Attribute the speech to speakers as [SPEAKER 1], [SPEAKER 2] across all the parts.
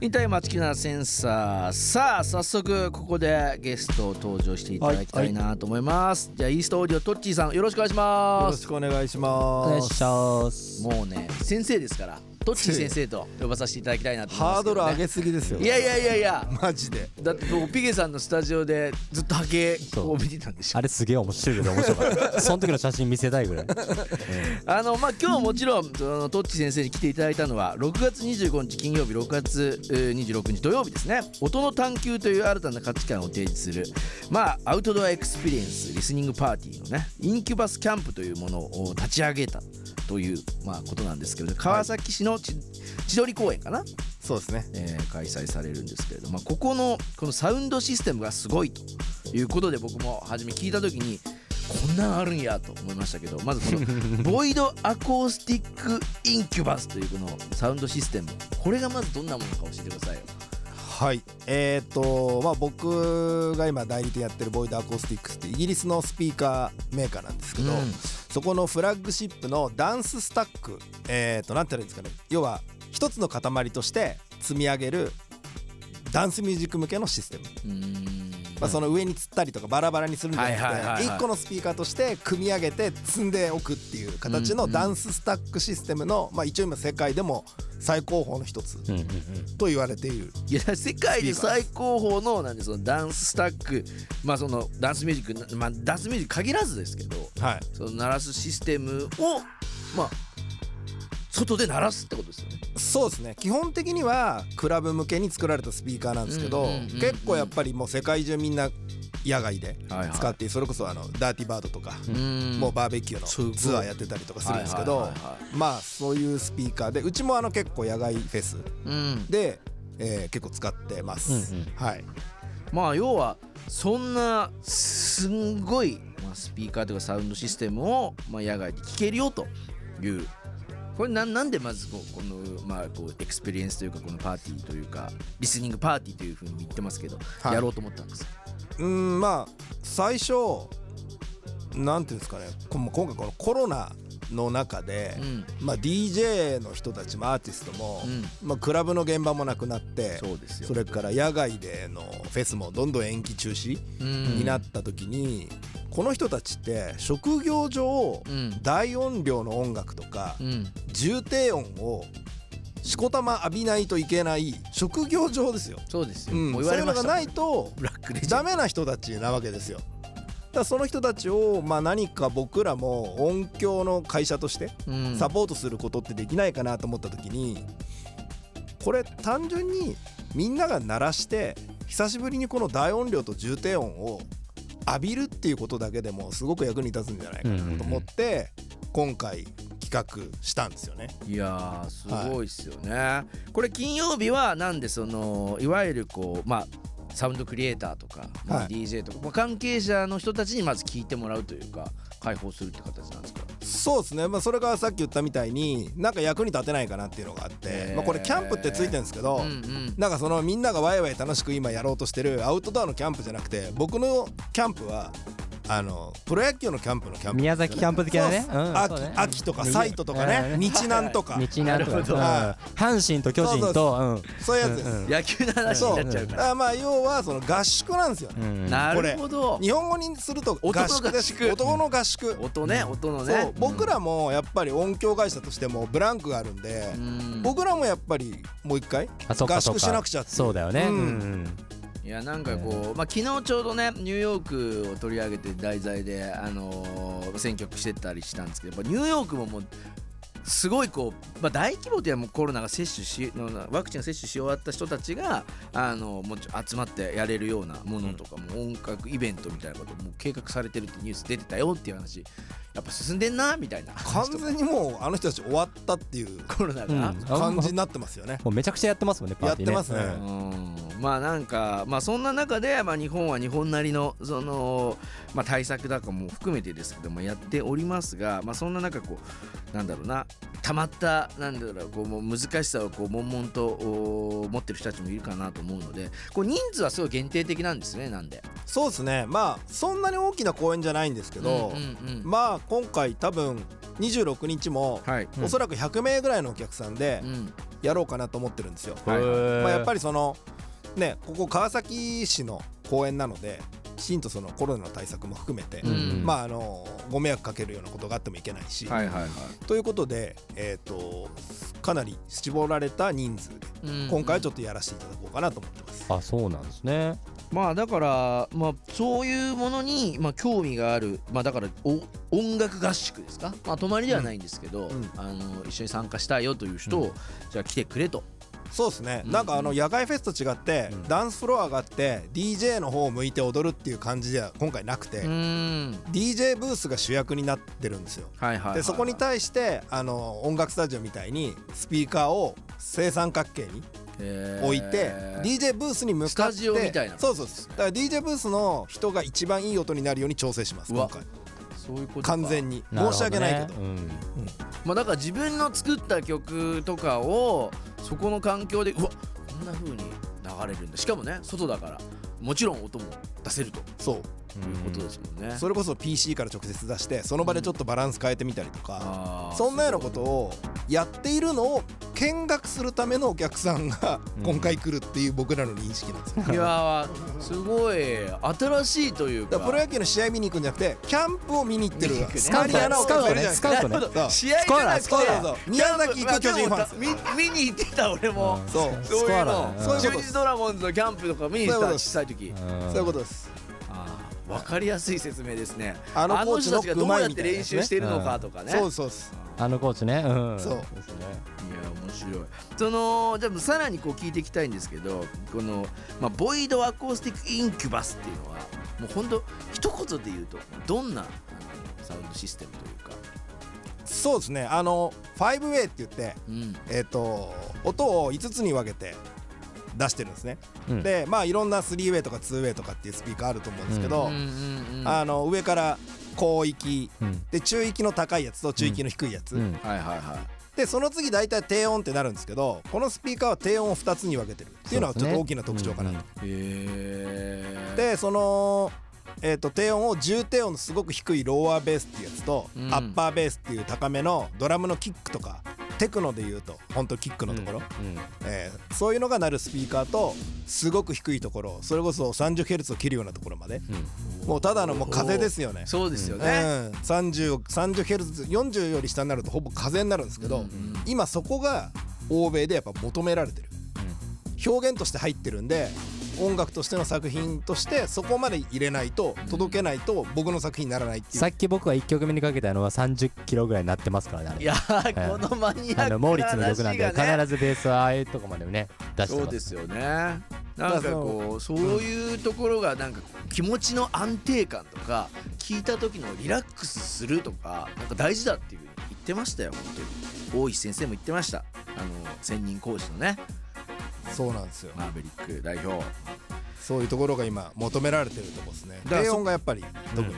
[SPEAKER 1] インタイマチキナセンサー。さあ早速ここでゲストを登場していただきたいなと思います、じゃあイーストオーディオトッチーさんよろしくお願いし
[SPEAKER 2] よ
[SPEAKER 1] ます。
[SPEAKER 2] ろしくお願いし
[SPEAKER 3] お
[SPEAKER 2] ます。
[SPEAKER 3] 願いします。
[SPEAKER 1] もうね先生ですからトッチー先生と呼ばさせていただきたいなと思いますけどね。
[SPEAKER 2] ハードル上げすぎですよ。
[SPEAKER 1] いやいやいやいや。
[SPEAKER 2] マジで。
[SPEAKER 1] だって僕ピゲさんのスタジオでずっとハケ
[SPEAKER 3] そう。
[SPEAKER 1] を見てたんでしょ？
[SPEAKER 3] あれすげえ面白いけど面白かった。その時の写真見せたいぐらい。
[SPEAKER 1] あのまあ今日もちろんそのトッチ先生に来ていただいたのは6月25日金曜日6月えー26日土曜日ですね。音の探求という新たな価値観を提示するまあ outdoor experience listening party のねインキュバスキャンプというものを立ち上げたというまあことなんですけれど川崎市のち千鳥公園かな、
[SPEAKER 2] そうですね。
[SPEAKER 1] えー開催されるんですけれど、まあ、ここのこのサウンドシステムがすごいということで僕も初め聞いた時にこんなんあるんやと思いましたけどまずこの ボイドアコースティックインキュバスというこのサウンドシステムこれがまずどんなものか教えてくださいよ。
[SPEAKER 2] はい。えっ、とまあ僕が今代理店やってるボイドアコースティックスってイギリスのスピーカーメーカーなんですけど、
[SPEAKER 1] うん
[SPEAKER 2] そこのフラッグシップのダンススタックえっ、となんて言うんですかね。要は一つの塊として積み上げるダンスミュージック向けのシステム。まあ、その上に釣ったりとかバラバラにするんじゃなくて1個のスピーカーとして組み上げて積んでおくっていう形のダンススタックシステムの、まあ、一応今世界でも最高峰の一つと言われている。
[SPEAKER 1] いや世界で最高峰のなんでそのダンススタックまあそのダンスミュージック、まあ、ダンスミュージック限らずですけど
[SPEAKER 2] はい。
[SPEAKER 1] その鳴らすシステムをまあ外で鳴らすってことですよね。
[SPEAKER 2] そうですね。基本的にはクラブ向けに作られたスピーカーなんですけど、結構やっぱりもう世界中みんな野外で使っていいそれこそあのダーティーバードとか、
[SPEAKER 1] うん。
[SPEAKER 2] もうバーベキューのツアーやってたりとかするんですけどまあそういうスピーカーでうちもあの結構野外フェス
[SPEAKER 1] うん。
[SPEAKER 2] で、えー結構使ってます、はい。
[SPEAKER 1] まあ要はそんなすんごい、まあ、スピーカーとかサウンドシステムを、まあ、野外で聴けるよというこれななんでまずこうこの、まあ、こう experience というかこのパーティーというかリスニングパーティーというふうに言ってますけど、
[SPEAKER 2] はい。
[SPEAKER 1] やろうと思ったんです。か
[SPEAKER 2] うんまあ最初なんていうんですかね。こ今回このコロナの中で、
[SPEAKER 1] うん。
[SPEAKER 2] まあ、DJ の人たちもアーティストも、
[SPEAKER 1] うん。
[SPEAKER 2] まあ、クラブの現場もなくなって
[SPEAKER 1] そうですよ。
[SPEAKER 2] それから野外でのフェスもどんどん延期中止
[SPEAKER 1] うん
[SPEAKER 2] になった時に、この人たちって職業上
[SPEAKER 1] うん。
[SPEAKER 2] 大音量の音楽とか
[SPEAKER 1] うん。
[SPEAKER 2] 重低音をしこたま浴びないといけない職業上ですよ。
[SPEAKER 1] そうですよ、
[SPEAKER 2] うん、そう
[SPEAKER 1] 言われました
[SPEAKER 2] いうのがないとダメな人たちなわけですよ。だからその人たちを、まあ、何か僕らも音響の会社としてサポートすることってできないかなと思った時にこれ単純にみんなが鳴らして久しぶりにこの大音量と重低音を浴びるっていうことだけでもすごく役に立つんじゃないかなと思って今回企画したんですよね。
[SPEAKER 1] いやーすごいっすよね、これ金曜日はなんでそのいわゆるこうまあサウンドクリエイターとか、まあ
[SPEAKER 2] はい
[SPEAKER 1] DJ とか、まあ、関係者の人たちにまず聞いてもらうというか開放するって形なんですか？
[SPEAKER 2] そうですね、まあ、それがさっき言ったみたいになんか役に立てないかなっていうのがあって、まあ、これキャンプってついてるんですけど、
[SPEAKER 1] うんうん。
[SPEAKER 2] なんかそのみんながワイワイ楽しく今やろうとしてるアウトドアのキャンプじゃなくて僕のキャンプはあのプロ野球のキャンプのキャンプ
[SPEAKER 3] 宮崎キャンプ的なね。
[SPEAKER 2] そう
[SPEAKER 3] う。ん。ね。
[SPEAKER 2] 秋秋とかサイトとかね。
[SPEAKER 3] うん。
[SPEAKER 2] 日南とか。
[SPEAKER 3] 日南とか。阪神と巨人と。
[SPEAKER 2] そういうやつです、
[SPEAKER 3] うんうん。
[SPEAKER 1] 野球の話になっちゃうから、
[SPEAKER 2] まあ要はその合宿なんですよね、
[SPEAKER 1] なるほど。
[SPEAKER 2] 日本語にすると
[SPEAKER 1] 音の
[SPEAKER 2] 合宿です。
[SPEAKER 1] 合宿。
[SPEAKER 2] 男の合宿、
[SPEAKER 1] 音ね音の
[SPEAKER 2] そう。
[SPEAKER 1] ね
[SPEAKER 2] 僕らもやっぱり音響会社としてもブランクがあるんで、
[SPEAKER 1] うん。
[SPEAKER 2] 僕らもやっぱりもう一回合宿しなくちゃって
[SPEAKER 3] そうだよね。
[SPEAKER 2] う
[SPEAKER 3] うんん
[SPEAKER 1] いやなんかこう、まあ、昨日ちょうどねニューヨークを取り上げて題材で、あのー選曲してたりしたんですけどやっぱニューヨークももうすごいこう、まあ、大規模ではもうコロナが接種しのワクチンが接種し終わった人たちがあのもう集まってやれるようなものとかも音楽イベントみたいなことも計画されてるってニュース出てたよっていう話やっぱ進んでんなみたいな。
[SPEAKER 2] 完全にもうあの人たち終わったっていう
[SPEAKER 1] コロナが、
[SPEAKER 3] うん
[SPEAKER 2] 感じになってますよね。
[SPEAKER 3] もうめちゃくちゃやってますもんねパーティーね。
[SPEAKER 2] やってますね。
[SPEAKER 3] うん
[SPEAKER 1] うんまあなんかまあそんな中で、まあ、日本は日本なりのその、まあ、対策だかも含めてですけどもやっておりますが、まあ、そんな中こうなんだろうなたまったなんだろうこうもう難しさをこう悶々とお持ってる人たちもいるかなと思うのでこう人数はすごい限定的なんですねなんで。
[SPEAKER 2] そうですね。まあそんなに大きな公演じゃないんですけど、
[SPEAKER 1] うんうんうん。
[SPEAKER 2] まあ今回多分26日も、
[SPEAKER 1] はい。
[SPEAKER 3] うん。
[SPEAKER 2] おそらく100名ぐらいのお客さんで
[SPEAKER 1] うん。
[SPEAKER 2] やろうかなと思ってるんですよ。
[SPEAKER 1] はい
[SPEAKER 2] まあ、やっぱ
[SPEAKER 3] り
[SPEAKER 2] りそのねここ川崎市の公園なのできちんとそのコロナの対策も含めて、
[SPEAKER 1] うん。
[SPEAKER 2] まああのご迷惑かけるようなことがあってもいけないし、
[SPEAKER 1] はいはいはい。
[SPEAKER 2] ということで、えー、とかなり絞られた人数で
[SPEAKER 1] うん。
[SPEAKER 2] 今回はちょっとやらせていただこうかなと思ってます。
[SPEAKER 3] あそうなんですね。
[SPEAKER 1] まあだから、まあ、そういうものに、まあ、興味がある、まあ、だからお音楽合宿ですか、まあ、泊まりではないんですけど、
[SPEAKER 2] うん。
[SPEAKER 1] あの一緒に参加したいよという人を、
[SPEAKER 3] うん。
[SPEAKER 1] じゃあ来てくれと。
[SPEAKER 2] そうですね、
[SPEAKER 1] うん。
[SPEAKER 2] なんかあの野外フェスと違って、
[SPEAKER 3] うん。
[SPEAKER 2] ダンスフロアがあって DJ の方を向いて踊るっていう感じでは今回なくて、DJ ブースが主役になってるんですよ。でそこに対してあの音楽スタジオみたいにスピーカーを正三角形に置いて DJ ブースに向かって
[SPEAKER 1] スタジオみたいな
[SPEAKER 2] そうそうそう。だから DJ ブースの人が一番いい音になるように調整します今回。
[SPEAKER 1] そういうことか。
[SPEAKER 2] 完全に。申し訳ないけど。
[SPEAKER 3] うん。
[SPEAKER 1] まあだから自分の作った曲とかをそこの環境でうわこんな風に流れるんだ。しかもね外だからもちろん音も出せると。
[SPEAKER 2] そう。
[SPEAKER 1] いうことですもんね。
[SPEAKER 2] それこそ PC から直接出してその場でちょっとバランス変えてみたりとか
[SPEAKER 1] あー
[SPEAKER 2] そんなようなことをやっているのを見学するためのお客さんが
[SPEAKER 3] うん。
[SPEAKER 2] 今回来るっていう僕らの認識なんですよ。
[SPEAKER 1] いやーすごい新しいというか。
[SPEAKER 2] プロ野球の試合見に行くんじゃなくてキャンプを見に行ってる
[SPEAKER 1] 見に行くね。
[SPEAKER 3] スカウト
[SPEAKER 2] マニアなお客さんいるじゃないですか
[SPEAKER 3] スカウトね。
[SPEAKER 1] 試合じゃなくて
[SPEAKER 3] スコアラー
[SPEAKER 2] そうそうそう宮崎行く巨人ファン
[SPEAKER 1] 見見に行ってた俺も、
[SPEAKER 3] う。ん
[SPEAKER 2] そう
[SPEAKER 1] そういうの中日ドラゴンズのキャンプとか見に行った小さい時。
[SPEAKER 3] うん
[SPEAKER 2] そういうことです
[SPEAKER 1] あーわかりやすい説明ですね。
[SPEAKER 2] あのコーチの
[SPEAKER 1] 人たちがどうやって練習しているのかとかね。
[SPEAKER 2] そうそうです
[SPEAKER 3] あのコーチね。うん。
[SPEAKER 2] そう。
[SPEAKER 3] ですね。
[SPEAKER 1] いや面白い。そのじゃあさらにこう聞いていきたいんですけどこの、まあ、ボイドアコースティックインキュバスっていうのはもうほんと一言で言うとどんなサウンドシステムというか、
[SPEAKER 2] そうですね。あの 5way って言って
[SPEAKER 1] うん。
[SPEAKER 2] えっ、と音を5つに分けて出してるんですね、
[SPEAKER 3] うん。
[SPEAKER 2] でまあいろんな 3way とか 2way とかっていうスピーカーあると思うんですけど、
[SPEAKER 1] うん。
[SPEAKER 2] あの上から広域
[SPEAKER 3] うん。
[SPEAKER 2] で中域の高いやつと中域の低いやつ、
[SPEAKER 3] うん。
[SPEAKER 1] はいはいは
[SPEAKER 2] でその次大体低音ってなるんですけどこのスピーカーは低音を2つに分けてるっていうのはちょっと大きな特徴かなと。でその、えー、と低音を重低音のすごく低いローアーベースっていうやつと、
[SPEAKER 1] うん。
[SPEAKER 2] アッパーベースっていう高めのドラムのキックとかテクノで言うと本当キックのところ、えーそういうのが鳴るスピーカーとすごく低いところそれこそ 30Hz を切るようなところまで。もうただのもう風ですよね。
[SPEAKER 1] そうですよ
[SPEAKER 2] うん、
[SPEAKER 1] ね、
[SPEAKER 2] 30 30Hz40 より下になるとほぼ風になるんですけど、
[SPEAKER 1] うん。
[SPEAKER 2] 今そこが欧米でやっぱ求められてる。表現として入ってるんで音楽としての作品としてそこまで入れないと届けないと僕の作品にならないっていう。
[SPEAKER 3] さっき僕は1曲目にかけたのは30キロぐらいになってますからねあれ
[SPEAKER 1] いやーこのマニアックな
[SPEAKER 3] あのモーリッツの曲なんで必ずベースはああいうとこまでね出してます。
[SPEAKER 1] そうですよね。なんかこうそういうところがなんか気持ちの安定感とか聞いた時のリラックスするとかなんか大事だっていうふうに言ってましたよ本当に。大石先生も言ってました。あの専任講師のね
[SPEAKER 2] そうなんですよ。
[SPEAKER 1] マーベリック代表。
[SPEAKER 2] そういうところが今求められてるとこですね。低音がやっぱり特に、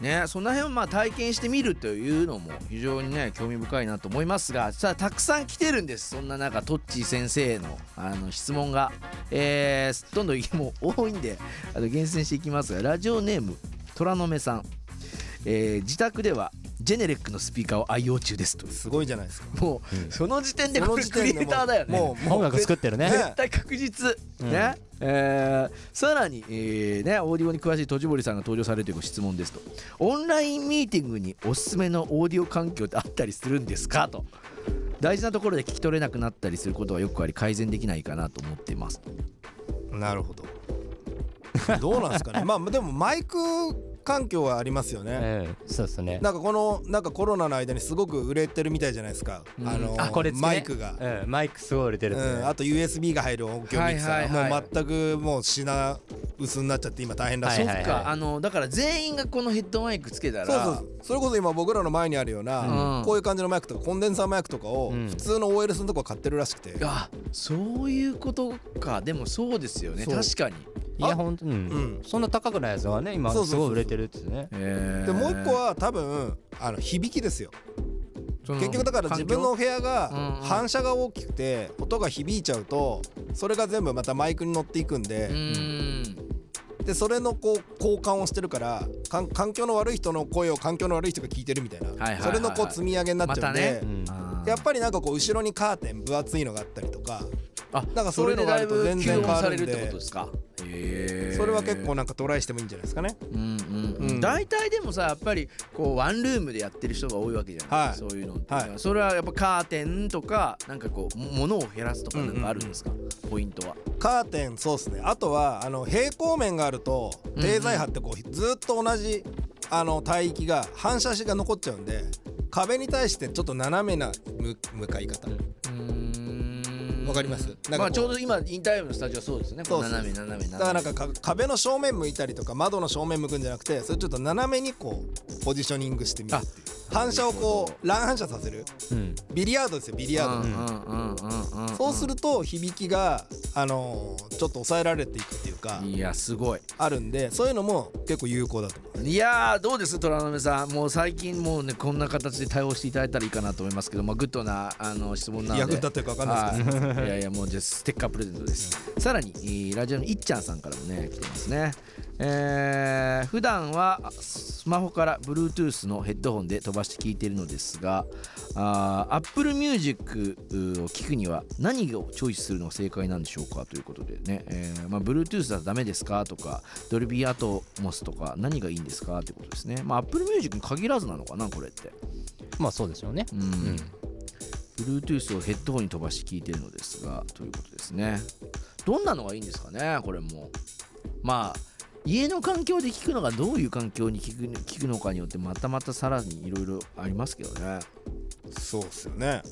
[SPEAKER 1] ねその辺をまあ体験してみるというのも非常にね興味深いなと思いますがさあたくさん来てるんです。そんな中トッチー先生へのあの質問が。えー、どんどんもう多いんであの厳選していきますがラジオネーム虎の目さん、えー自宅ではジェネレックのスピーカーを愛用中ですと。
[SPEAKER 2] すごいじゃないですか。
[SPEAKER 1] もう、
[SPEAKER 3] うん。
[SPEAKER 1] その時点でこれクリエイターだよね。
[SPEAKER 2] もうもう。
[SPEAKER 3] 音楽作ってるね。
[SPEAKER 2] ね。
[SPEAKER 1] 絶対確実、
[SPEAKER 3] うん。
[SPEAKER 1] ね。えーさらに、えーね、オーディオに詳しい戸堀さんが登場されるというご質問ですと。オンラインミーティングにおすすめのオーディオ環境ってあったりするんですかと。大事なところで聞き取れなくなったりすることはよくあり改善できないかなと思っています。
[SPEAKER 2] なるほど。どうなんですかね。まあでもマイク環境はありますよね、
[SPEAKER 3] ええそうですね。
[SPEAKER 2] なんかこのなんかコロナの間にすごく売れてるみたいじゃないですか、
[SPEAKER 1] うん。
[SPEAKER 2] あの
[SPEAKER 3] あこれつけね。
[SPEAKER 2] マイクが、
[SPEAKER 3] うんマイクすごい売れてるんで
[SPEAKER 2] うん、あと USB が入る音響ミキサー、
[SPEAKER 1] はいはいはい。
[SPEAKER 2] もう全くもう品薄になっちゃって今大変らし。い、
[SPEAKER 3] はいはい。
[SPEAKER 1] そっかあのだから全員がこのヘッドマイクつけたら。
[SPEAKER 2] そうそう。それこそ今僕らの前にあるような、
[SPEAKER 1] うん。
[SPEAKER 2] こういう感じのマイクとかコンデンサーマイクとかを
[SPEAKER 3] うん。
[SPEAKER 2] 普通の OLS のとこは買ってるらしくて、
[SPEAKER 1] あそういうことか。でもそうですよね。確かに
[SPEAKER 3] いやほんとうん、
[SPEAKER 2] うん。
[SPEAKER 3] そんな高くないやつはね今すごい売れてるっつね。
[SPEAKER 1] で
[SPEAKER 2] でもう一個は多分あの響きですよ。結局だから自分のお部屋
[SPEAKER 1] うん
[SPEAKER 2] が
[SPEAKER 1] うん。
[SPEAKER 2] 反射が大きくて音が響いちゃうとそれが全部またマイクに乗っていくん
[SPEAKER 1] う
[SPEAKER 2] ででそれのこう交換をしてるから環境の悪い人の声を環境の悪い人が聞いてるみたいな。それのこう積み上げになっちゃうんで、やっぱりなんかこう後ろにカーテン分厚いのがあったりとか
[SPEAKER 1] あ
[SPEAKER 2] なんかそういうのがあると全然変わるんで
[SPEAKER 1] それでだいぶ吸音されるってことですか？へー。
[SPEAKER 2] それは結構なんかトライしてもいいんじゃないですかね。
[SPEAKER 1] うんうんう
[SPEAKER 2] うん。
[SPEAKER 1] ん大体でもさやっぱりこうワンルームでやってる人が多いわけじゃない、
[SPEAKER 2] はい。
[SPEAKER 1] そういうのって、
[SPEAKER 2] はい。
[SPEAKER 1] それはやっぱカーテンとかなんかこう物を減らすとかなんかあるんですか、ポイントは。
[SPEAKER 2] カーテンそうですね。あとはあの平行面があると
[SPEAKER 1] うん
[SPEAKER 2] 低材波ってこうずっと同じあの帯域が反射しが残っちゃうんで壁に対してちょっと斜めな向向かい方。
[SPEAKER 3] うん
[SPEAKER 2] わかります？なん
[SPEAKER 1] まあちょうど今インターウェブのスタジオはそうですね。こう
[SPEAKER 2] そうそう
[SPEAKER 1] 斜め斜め
[SPEAKER 2] だから
[SPEAKER 1] 斜め
[SPEAKER 2] なんかか壁の正面向いたりとか窓の正面向くんじゃなくてそれちょっと斜めにこうポジショニングしてみるっていう。反射をこう乱反射させる。
[SPEAKER 3] うん
[SPEAKER 2] ビリヤードですよビリヤード、
[SPEAKER 1] うん。うんうん
[SPEAKER 2] そうすると響きがあのーちょっと抑えられていくっていうか
[SPEAKER 1] いやすごい。
[SPEAKER 2] あるんでそういうのも結構有効だと思う。
[SPEAKER 1] いやーどうです？虎ノ目さん。もう最近もうねこんな形で対応していただいたらいいかなと思いますけどまあグッドなあの質問なので。
[SPEAKER 2] 役立ってるか分かんないですけど。
[SPEAKER 1] はい。いやいやもうじゃあステッカープレゼントです。さらにえーラジオのいっちゃんさんからもね来てますね。えー普段はスマホから Bluetooth のヘッドホンで飛ばして聞いているのですがあー Apple Music を聞くには何をチョイスするのが正解なんでしょうかということでね、えーまあ、Bluetooth だとダメですかとか Dolby Atmos とか何がいいんですかということですね。まあ Apple Music に限らずなのかなこれって。
[SPEAKER 3] まあそうですよね。
[SPEAKER 1] うん、Bluetooth をヘッドホンに飛ばして聞いてるのですがということですね。どんなのがいいんですかねこれも。まあ家の環境で聞くのがどういう環境に聞く聞くのかによってまたまたさらにいろいろありますけどね。
[SPEAKER 2] そうっすよね。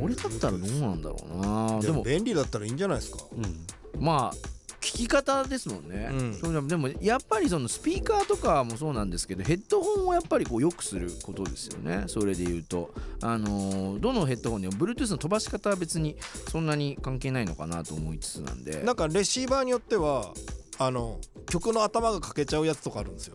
[SPEAKER 1] 俺だったらどうなんだろうな。でも
[SPEAKER 2] 便利だったらいいんじゃないですか。
[SPEAKER 3] うん。
[SPEAKER 1] まあ聞き方ですもんね、
[SPEAKER 2] うん。
[SPEAKER 1] でもやっぱりそのスピーカーとかもそうなんですけどヘッドホンをやっぱりこう良くすることですよね。それで言うと。あのーどのヘッドホンでも Bluetooth の飛ばし方は別にそんなに関係ないのかなと思いつつなんで。
[SPEAKER 2] なんかレシーバーによってはあの曲の頭が欠けちゃうやつとかあるんですよ。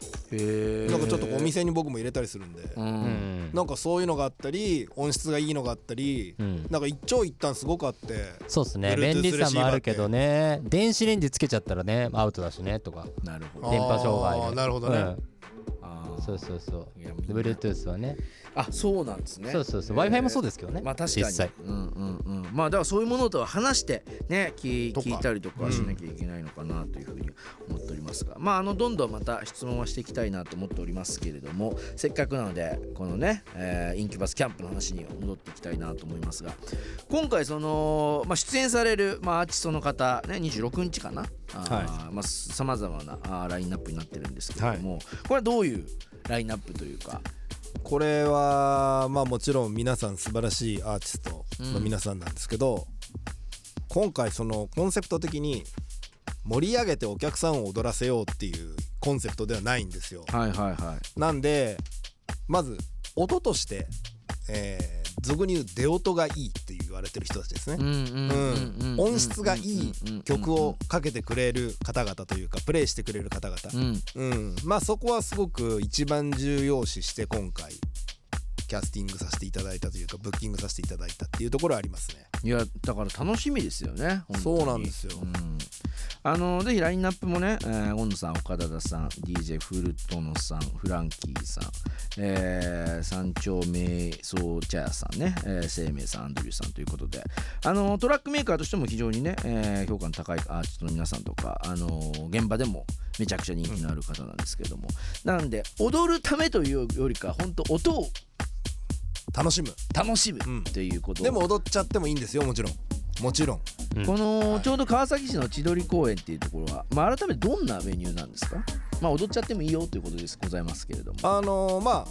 [SPEAKER 2] なんかちょっとお店に僕も入れたりするんで。
[SPEAKER 1] う
[SPEAKER 3] うん。ん
[SPEAKER 2] なんかそういうのがあったり音質がいいのがあったり
[SPEAKER 3] うん。
[SPEAKER 2] なんか一長一短すごくあって
[SPEAKER 3] そうですね。便利さもあるけどね。電子レンジつけちゃったらねアウトだしねとか。
[SPEAKER 1] なるほど。
[SPEAKER 3] 電波障害
[SPEAKER 2] なるほどね。
[SPEAKER 3] うんそうそうそう。Bluetooth はね。
[SPEAKER 1] あそうなんですね。
[SPEAKER 3] そうそうそう。W i f i もそう
[SPEAKER 1] で
[SPEAKER 3] ですけどね。
[SPEAKER 1] まあ確かに。うんうんうん。まあだからそういうものとは話してね聞聞いたりとかしなきゃいけないのかなというふうに思っておりますが、まああのどんどんまた質問はしていきたいなと思っておりますけれどもせっかくなのでこのね、えーインキュバスキャンプの話に戻っていきたいなと思いますが。今回その、まあ、出演される、まあ、アーティストの方ね26日かな？あまあさまざまなラインナップになってるんですけれども、これはどういうラインナップというか。
[SPEAKER 2] これはまあもちろん皆さん素晴らしいアーティストの皆さんなんですけど、今回そのコンセプト的に盛り上げてお客さんを踊らせようっていうコンセプトではないんですよ。
[SPEAKER 1] はいはいはい。
[SPEAKER 2] なんでまず音として、えー俗に言う出音がいい言われてる人たちですね。うん音質がいい曲をかけてくれる方々というかプレイしてくれる方々、
[SPEAKER 1] うん
[SPEAKER 2] うん、まあそこはすごく一番重要視して今回キャスティングさせていただいたというかブッキングさせていただいたっていうところはありますね。
[SPEAKER 1] いやだから楽しみですよね
[SPEAKER 2] そうなんですよ
[SPEAKER 1] うんあのぜひラインナップもね、えー、ゴンドさん岡田さん DJ フルトノさんフランキーさん、えー、三丁目奏茶屋さんね、えー、生命さんアンドリューさんということであのトラックメーカーとしても非常にね、えー評価の高いアーティストの皆さんとかあの現場でもめちゃくちゃ人気のある方なんですけども、なんで踊るためというよりか本当音を
[SPEAKER 2] 楽しむ。
[SPEAKER 1] 楽しむ
[SPEAKER 2] うん。
[SPEAKER 1] っていうことを。
[SPEAKER 2] でも踊っちゃってもいいんですよもちろんもちろん。
[SPEAKER 3] うん。
[SPEAKER 1] このちょうど川崎市の千鳥公園っていうところは、まあ、改めてどんなメニューなんですか、まあ、踊っちゃってもいいよということですございますけれども。
[SPEAKER 2] あのーまあ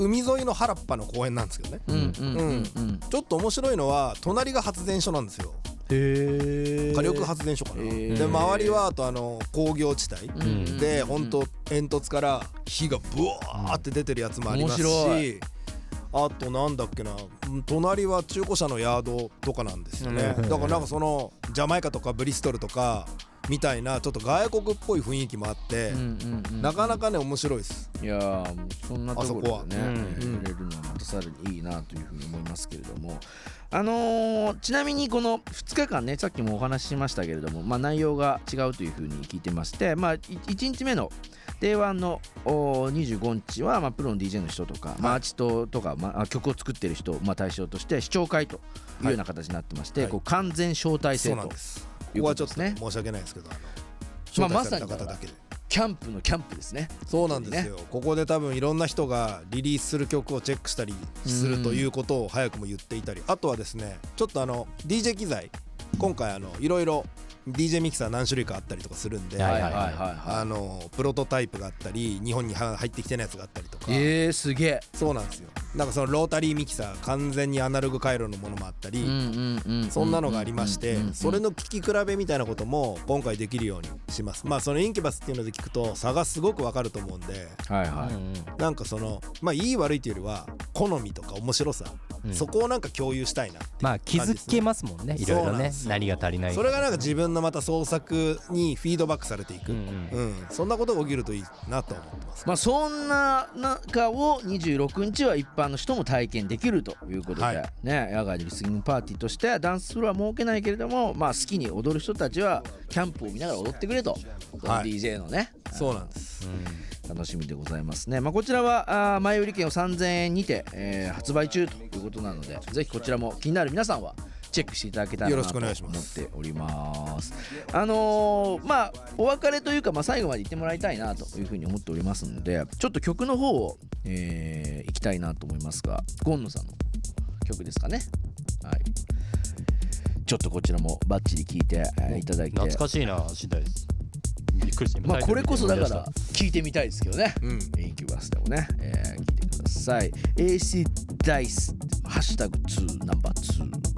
[SPEAKER 2] 海沿いの原っぱの公園なんですけどね。
[SPEAKER 1] うんうんうんうん。
[SPEAKER 2] ちょっと面白いのは隣が発電所なんですよ。
[SPEAKER 1] へえ
[SPEAKER 2] 火力発電所かな、で周りはあとあの工業地帯、
[SPEAKER 1] うん
[SPEAKER 2] で本当煙突から火がブワーって出てるやつもあります
[SPEAKER 1] 面白
[SPEAKER 2] しあとなんだっけな。うん隣は中古車のヤードとかなんですよね。
[SPEAKER 3] うん。
[SPEAKER 2] だからなんかそのジャマイカとかブリストルとかみたいなちょっと外国っぽい雰囲気もあって、
[SPEAKER 1] うんうんうん
[SPEAKER 2] なかなかね面白いです。
[SPEAKER 1] いやそんなところでね
[SPEAKER 2] あそこは。
[SPEAKER 1] えー
[SPEAKER 2] う
[SPEAKER 1] れるのはまたさらにいいなというふうに思いますけれども。あのーちなみにこの2日間ねさっきもお話ししましたけれども、まあ、内容が違うというふうに聞いてまして、まあ、1日目の Day1 のおー25日は、まあ、プロの DJ の人とか、まあ、アーティストとか、まあ、曲を作ってる人を、まあ、対象として視聴会というような形になってまして、
[SPEAKER 2] はい。
[SPEAKER 1] こう完全招待制と
[SPEAKER 2] ここはちょっ
[SPEAKER 1] ことね
[SPEAKER 2] と申し訳ないですけどあの
[SPEAKER 1] まあまさに
[SPEAKER 2] 方だけで、
[SPEAKER 1] キャンプのキャンプですね。
[SPEAKER 2] そうなんですよ、ここで多分いろんな人がリリースする曲をチェックしたりするということを早くも言っていたり。あとはですねちょっとあの DJ 機材今回あのいろいろ DJ ミキサー何種類かあったりとかするんで、プロトタイプがあったり日本には入ってきてないやつがあったりとか、
[SPEAKER 1] えー、すげえ。
[SPEAKER 2] そうなんですよ。なんかそのロータリーミキサー完全にアナログ回路のものもあったり、
[SPEAKER 1] ん
[SPEAKER 2] そんなのがありましてそれの聞き比べみたいなことも今回できるようにします。まあそのインキュバスっていうので聞くと差がすごくわかると思うんで
[SPEAKER 1] はいはい、
[SPEAKER 3] うん
[SPEAKER 2] なんかそのまあいい悪いというよりは好みとか面白さ、
[SPEAKER 3] うん。
[SPEAKER 2] そこをなんか共有したいな
[SPEAKER 3] まあ気づけますもんねいろいろね。何が足りない
[SPEAKER 2] それがなんか自分のまた創作にフィードバックされていく、
[SPEAKER 3] う
[SPEAKER 2] うん。
[SPEAKER 3] うん。
[SPEAKER 2] んそんなことが起きるといいなと思ってます。
[SPEAKER 1] まあそんな中を26日は一般の人も体験できるということで、
[SPEAKER 2] はい。
[SPEAKER 1] ね野外でリスニングパーティーとしてダンスフロアは設けないけれどもまあ好きに踊る人たちはキャンプを見ながら踊ってくれと、
[SPEAKER 2] はい。
[SPEAKER 1] DJ のね。
[SPEAKER 2] そうなんです
[SPEAKER 1] 楽しみでございますね、まあ、こちらは前売り券を3000円にて、えー発売中ということなのでぜひこちらも気になる皆さんはチェックしていただけたら
[SPEAKER 2] よろ
[SPEAKER 1] なと思っ
[SPEAKER 2] しくお願いします。
[SPEAKER 1] ております。あのーまあお別れというか、まあ、最後まで言ってもらいたいなというふうに思っておりますのでちょっと曲の方を、えー、いきたいなと思いますがゴンノさんの曲ですかね。はい。ちょっとこちらもバッチリ聴いて、えーいただいて。
[SPEAKER 3] 懐かしいな次第ですくりした今
[SPEAKER 1] まあこれこそだから聞いてみたいですけどね、
[SPEAKER 2] うん。
[SPEAKER 1] インキュバスでもね、えー聞いてください。AC ダイスハッシュタグ2ナンバー2